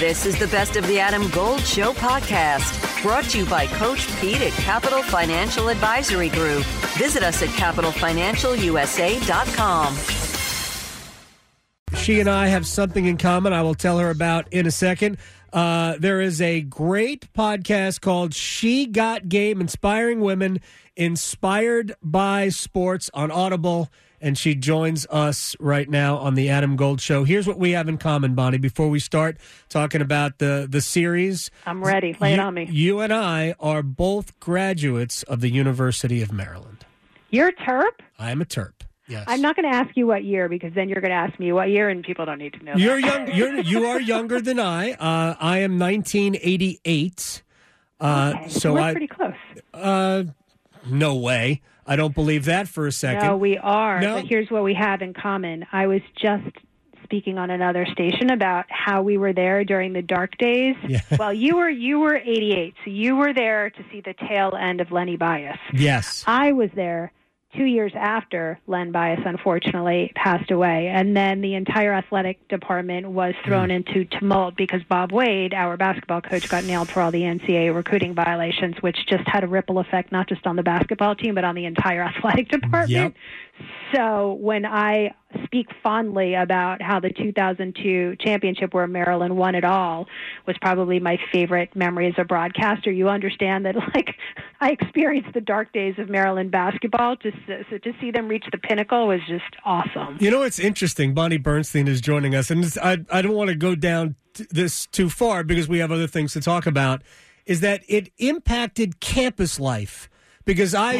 This is the Best of the Adam Gold Show podcast, brought to you by Coach Pete at Capital Financial Advisory Group. Visit us at capitalfinancialusa.com. She and I have something in common. I will tell her about in a second. Uh, there is a great podcast called She Got Game Inspiring Women Inspired by Sports on Audible. And she joins us right now on the Adam Gold Show. Here's what we have in common, Bonnie, before we start talking about the, the series. I'm ready. Lay it you, on me. You and I are both graduates of the University of Maryland. You're a Terp? I am a Terp. Yes. I'm not going to ask you what year because then you're going to ask me what year, and people don't need to know. You're young. You're you are younger than I. Uh, I am 1988. Uh, Okay, so we're I. pretty close. Uh, no way. I don't believe that for a second. No, we are. No. But here's what we have in common. I was just speaking on another station about how we were there during the dark days. Yeah. Well, you were you were 88, so you were there to see the tail end of Lenny Bias. yes. I was there two years after Len Bias unfortunately passed away. And then the entire athletic department was thrown mm. into tumult because Bob Wade, our basketball coach, got nailed for all the NCAA recruiting violations, which just had a ripple effect not just on the basketball team, but on the entire athletic department. Yep. So when I speak fondly about how the 2002 championship where Maryland won it all was probably my favorite memory as a broadcaster, you understand that like I experienced the dark days of Maryland basketball. Just so to see them reach the pinnacle was just awesome. You know what's interesting? Bonnie Bernstein is joining us, and I I don't want to go down t- this too far because we have other things to talk about. Is that it impacted campus life? Because I,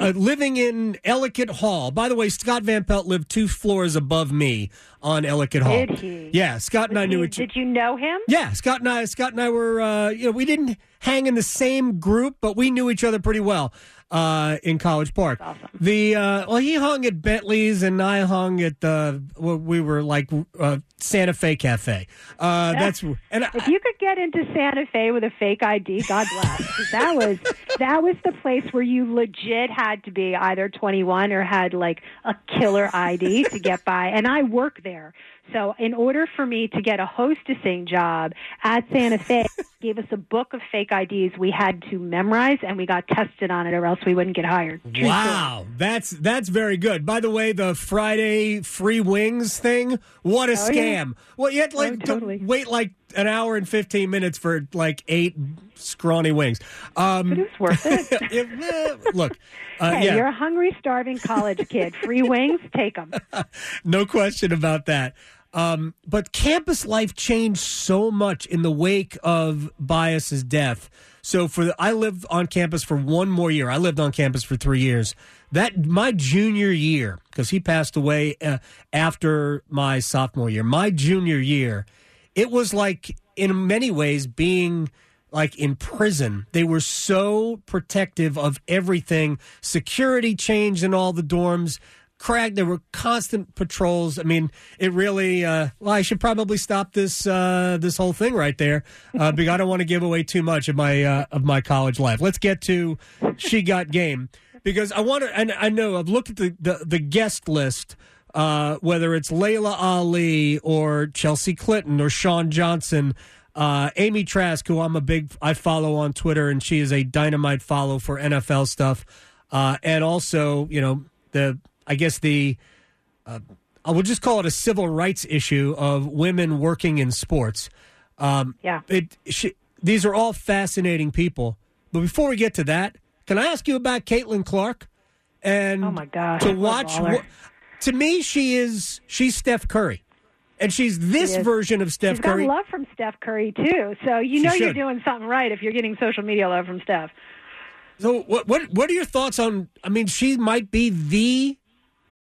uh, living in Ellicott Hall. By the way, Scott Van Pelt lived two floors above me on Ellicott Hall. Did he? Yeah, Scott and I knew each. Did you know him? Yeah, Scott and I, Scott and I were, uh, you know, we didn't hang in the same group, but we knew each other pretty well uh, in College Park. awesome. The uh, well, he hung at Bentley's, and I hung at the. Well, we were like uh, Santa Fe Cafe. Uh, that's and I, If you could get into Santa Fe with a fake ID, God bless. that was that was the place where you legit had to be either 21 or had like a killer ID to get by. And I work there, so in order for me to get a hostessing job at Santa Fe, gave us a book of fake IDs we had to memorize, and we got tested on it, or else we wouldn't get hired. True story. wow, that's that's very good. By the way, the Friday free wings thing, what a Oh, yeah. scam! Well, you oh, had like Oh, to wait like an hour and fifteen minutes for like eight scrawny wings. Um, it was worth it. eh, look, uh, Hey, yeah. you're a hungry, starving college kid. Free wings, take them. no question about that. Um, but campus life changed so much in the wake of Bias's death. So for the, I lived on campus for one more year. I lived on campus for three years. That my junior year, because he passed away uh, after my sophomore year. My junior year, it was like in many ways being like in prison. They were so protective of everything. Security changed in all the dorms. Craig, there were constant patrols. I mean, it really. Uh, well, I should probably stop this uh, this whole thing right there uh, because I don't want to give away too much of my uh, of my college life. Let's get to she got game because I want to. And I know I've looked at the the, the guest list. Uh, whether it's Laila Ali or Chelsea Clinton or Shawn Johnson, uh, Amy Trask, who I'm a big I follow on Twitter, and she is a dynamite follow for NFL stuff, uh, and also you know the I guess the uh, I will just call it a civil rights issue of women working in sports. Um, Yeah. it she, these are all fascinating people, but before we get to that, can I ask you about Caitlin Clark? And Oh, my gosh, to watch to me, she is she's Steph Curry, and she's this version of Steph She's got Curry. love from Steph Curry too, so you know you're doing something right if you're getting social media love from Steph. So what what what are your thoughts on? I mean, she might be the.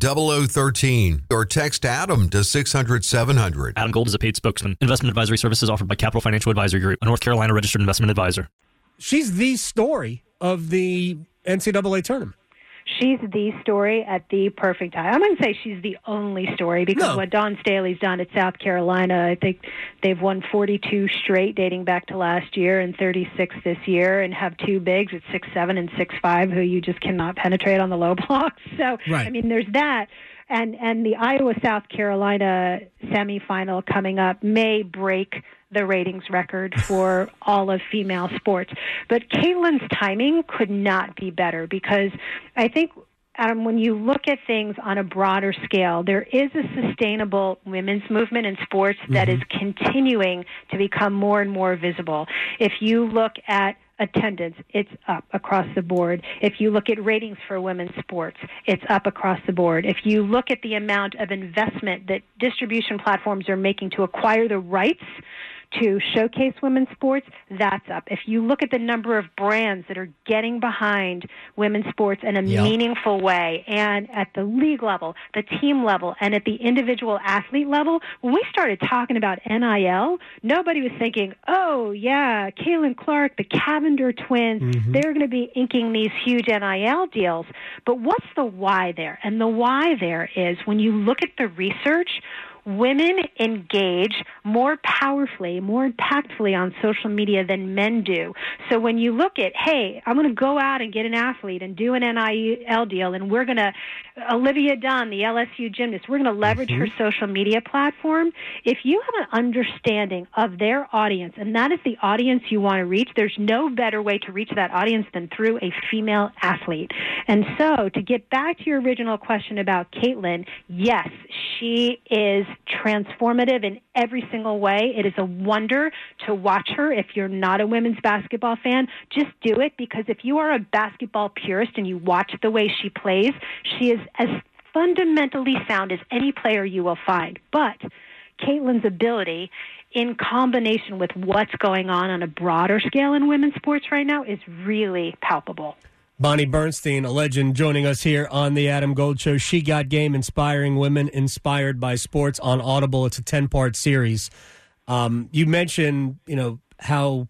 0013 or text Adam to 600 700. Adam Gold is a paid spokesman. Investment advisory services offered by Capital Financial Advisory Group, a North Carolina registered investment advisor. She's the story of the NCAA tournament. She's the story at the perfect time. I'm going to say she's the only story because No. what Dawn Staley's done at South Carolina, I think they've won 42 straight dating back to last year and 36 this year and have two bigs at six seven and six five who you just cannot penetrate on the low blocks. So, Right. I mean, there's that. And, and the Iowa South Carolina semifinal coming up may break the ratings record for all of female sports. But Caitlin's timing could not be better because I think Adam, when you look at things on a broader scale, there is a sustainable women's movement in sports that mm-hmm. is continuing to become more and more visible. If you look at attendance, it's up across the board. If you look at ratings for women's sports, it's up across the board. If you look at the amount of investment that distribution platforms are making to acquire the rights to showcase women's sports, that's up. If you look at the number of brands that are getting behind women's sports in a Yep. meaningful way, and at the league level, the team level, and at the individual athlete level, when we started talking about NIL, nobody was thinking, oh, yeah, Caitlin Clark, the Cavinder twins, mm-hmm. they're going to be inking these huge NIL deals. But what's the why there? And the why there is when you look at the research, women engage more powerfully, more impactfully on social media than men do. So when you look at, hey, I'm going to go out and get an athlete and do an NIL deal, and we're going to, Olivia Dunne, the LSU gymnast, we're going to leverage her mm-hmm. social media platform. If you have an understanding of their audience, and that is the audience you want to reach, there's no better way to reach that audience than through a female athlete. And so to get back to your original question about Caitlin, yes, she is transformative in every single way. It is a wonder to watch her. If you're not a women's basketball fan, just do it because if you are a basketball purist and you watch the way she plays, she is as fundamentally sound as any player you will find. But Caitlin's ability in combination with what's going on on a broader scale in women's sports right now is really palpable. Bonnie Bernstein, a legend, joining us here on the Adam Gold Show. She Got Game, inspiring women inspired by sports on Audible. It's a 10 part series. Um, you mentioned, you know, how,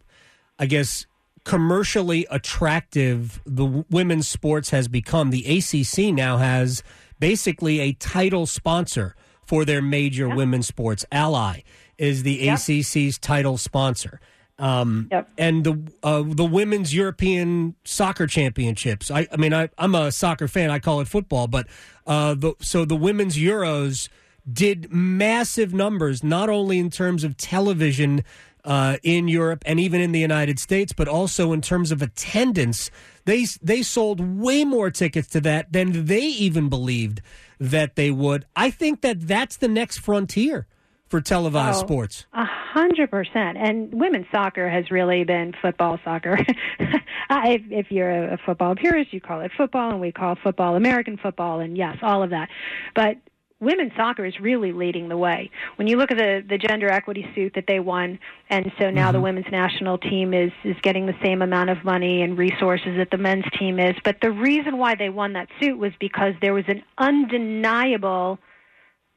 I guess, commercially attractive the women's sports has become. The ACC now has basically a title sponsor for their major women's sports. Ally is the Yep. ACC's title sponsor. Um, Yep. and the uh, the women's European soccer championships. I, I mean, I, I'm a soccer fan. I call it football, but uh, the, so the women's Euros did massive numbers, not only in terms of television uh, in Europe and even in the United States, but also in terms of attendance. They they sold way more tickets to that than they even believed that they would. I think that that's the next frontier for televised Oh. sports. A hundred percent. And women's soccer has really been football soccer. Uh, if, if you're a, a football purist, you call it football, and we call football American football, and yes, all of that. But women's soccer is really leading the way. When you look at the, the gender equity suit that they won, and so now the mm-hmm. women's national team is, is getting the same amount of money and resources that the men's team is. But the reason why they won that suit was because there was an undeniable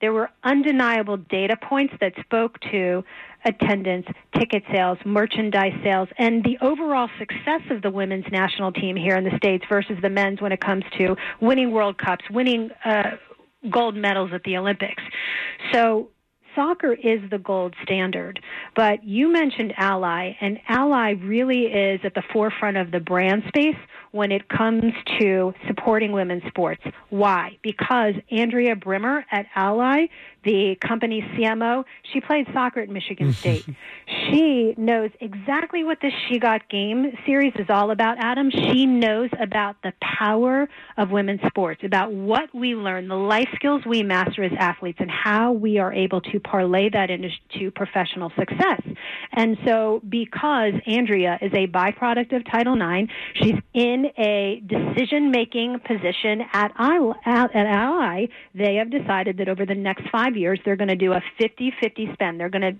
there were undeniable data points that spoke to attendance, ticket sales, merchandise sales, and the overall success of the women's national team here in the States versus the men's when it comes to winning World Cups, winning uh, gold medals at the Olympics. So soccer is the gold standard. But you mentioned Ally, and Ally really is at the forefront of the brand space when it comes to supporting women's sports. Why? Because Andrea Brimmer at Ally, the company's CMO, she played soccer at Michigan State. she knows exactly what the She Got Game series is all about, Adam. She knows about the power of women's sports, about what we learn, the life skills we master as athletes, and how we are able to parlay that into professional success. And so, because Andrea is a byproduct of Title IX, she's in a decision making position at Ally, at Ally. They have decided that over the next five years, they're going to do a 50 50 spend. They're going to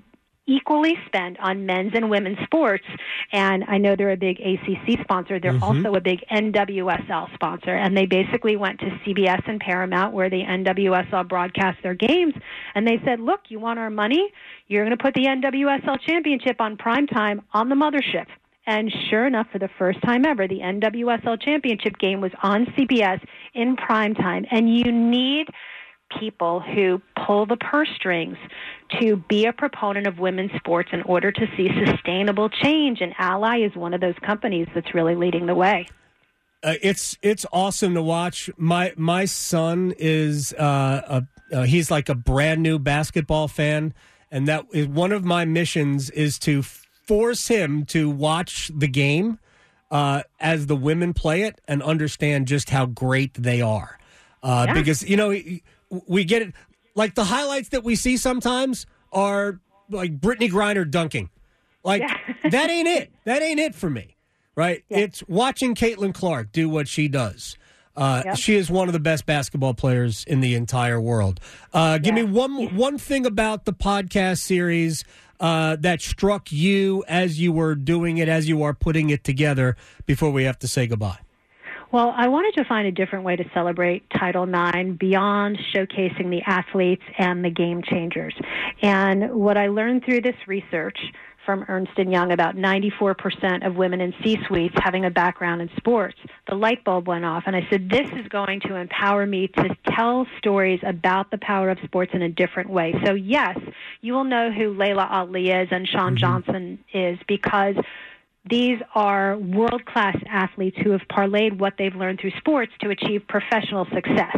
equally spent on men's and women's sports. And I know they're a big ACC sponsor. They're Mhm. also a big NWSL sponsor. And they basically went to CBS and Paramount where the NWSL broadcast their games. And they said, look, you want our money? You're going to put the NWSL championship on prime time on the mothership. And sure enough, for the first time ever, the NWSL championship game was on CBS in prime time. And you need people who pull the purse strings to be a proponent of women's sports in order to see sustainable change. And Ally is one of those companies that's really leading the way. Uh, it's it's awesome to watch. My my son is uh, a uh, he's like a brand new basketball fan, and that is one of my missions is to force him to watch the game uh, as the women play it and understand just how great they are. Uh, Yeah. Because you know we get it like the highlights that we see sometimes are like Brittney Griner dunking. Like that ain't it. That ain't it for me. Right? It's watching Caitlin Clark do what she does. Uh, Yep. She is one of the best basketball players in the entire world. Uh, give me one one thing about the podcast series uh, that struck you as you were doing it, as you are putting it together. Before we have to say goodbye. Well, I wanted to find a different way to celebrate Title IX beyond showcasing the athletes and the game changers. And what I learned through this research from Ernst & Young about 94% of women in C-suites having a background in sports, the light bulb went off and I said, this is going to empower me to tell stories about the power of sports in a different way. So yes, you will know who Laila Ali is and Shawn mm-hmm. Johnson is because these are world class athletes who have parlayed what they've learned through sports to achieve professional success.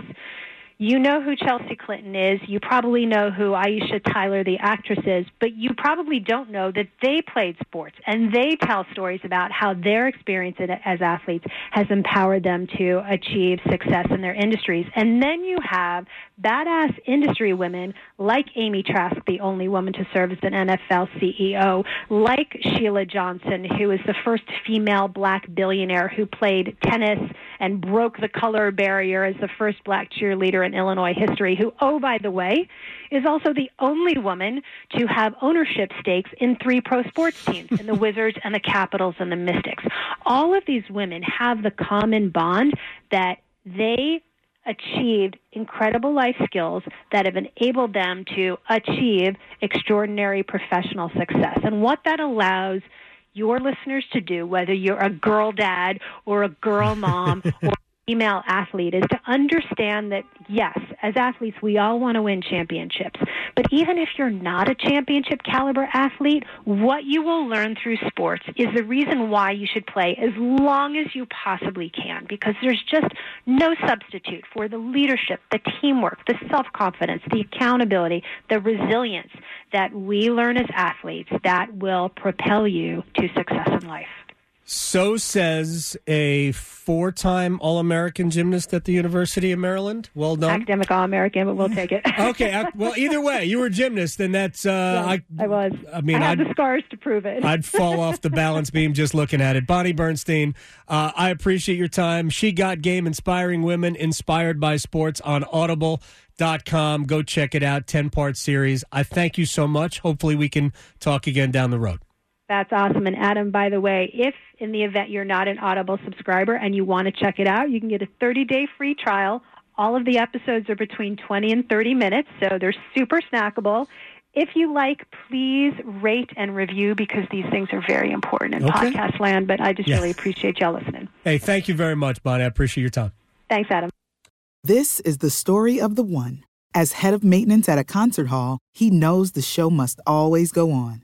You know who Chelsea Clinton is. You probably know who Aisha Tyler, the actress, is, but you probably don't know that they played sports and they tell stories about how their experience as athletes has empowered them to achieve success in their industries. And then you have badass industry women like Amy Trask, the only woman to serve as an NFL CEO, like Sheila Johnson, who is the first female black billionaire who played tennis and broke the color barrier as the first black cheerleader in Illinois history, who, oh, by the way, is also the only woman to have ownership stakes in three pro sports teams, in the Wizards and the Capitals and the Mystics. All of these women have the common bond that they achieved incredible life skills that have enabled them to achieve extraordinary professional success. And what that allows your listeners to do, whether you're a girl dad or a girl mom or female athlete is to understand that yes, as athletes we all want to win championships. But even if you're not a championship caliber athlete, what you will learn through sports is the reason why you should play as long as you possibly can because there's just no substitute for the leadership, the teamwork, the self-confidence, the accountability, the resilience that we learn as athletes that will propel you to success in life. So says a four time All American gymnast at the University of Maryland. Well done. Academic All American, but we'll take it. okay. Well, either way, you were a gymnast, and that's. Uh, I, I was. I mean, I have I'd- the scars to prove it. I'd fall off the balance beam just looking at it. Bonnie Bernstein, uh, I appreciate your time. She Got Game Inspiring Women Inspired by Sports on audible.com. Go check it out. 10 part series. I thank you so much. Hopefully, we can talk again down the road. That's awesome. And Adam, by the way, if in the event you're not an Audible subscriber and you want to check it out, you can get a 30 day free trial. All of the episodes are between 20 and 30 minutes, so they're super snackable. If you like, please rate and review because these things are very important in Okay. podcast land. But I just Yeah. really appreciate y'all listening. Hey, thank you very much, Bonnie. I appreciate your time. Thanks, Adam. This is the story of the one. As head of maintenance at a concert hall, he knows the show must always go on.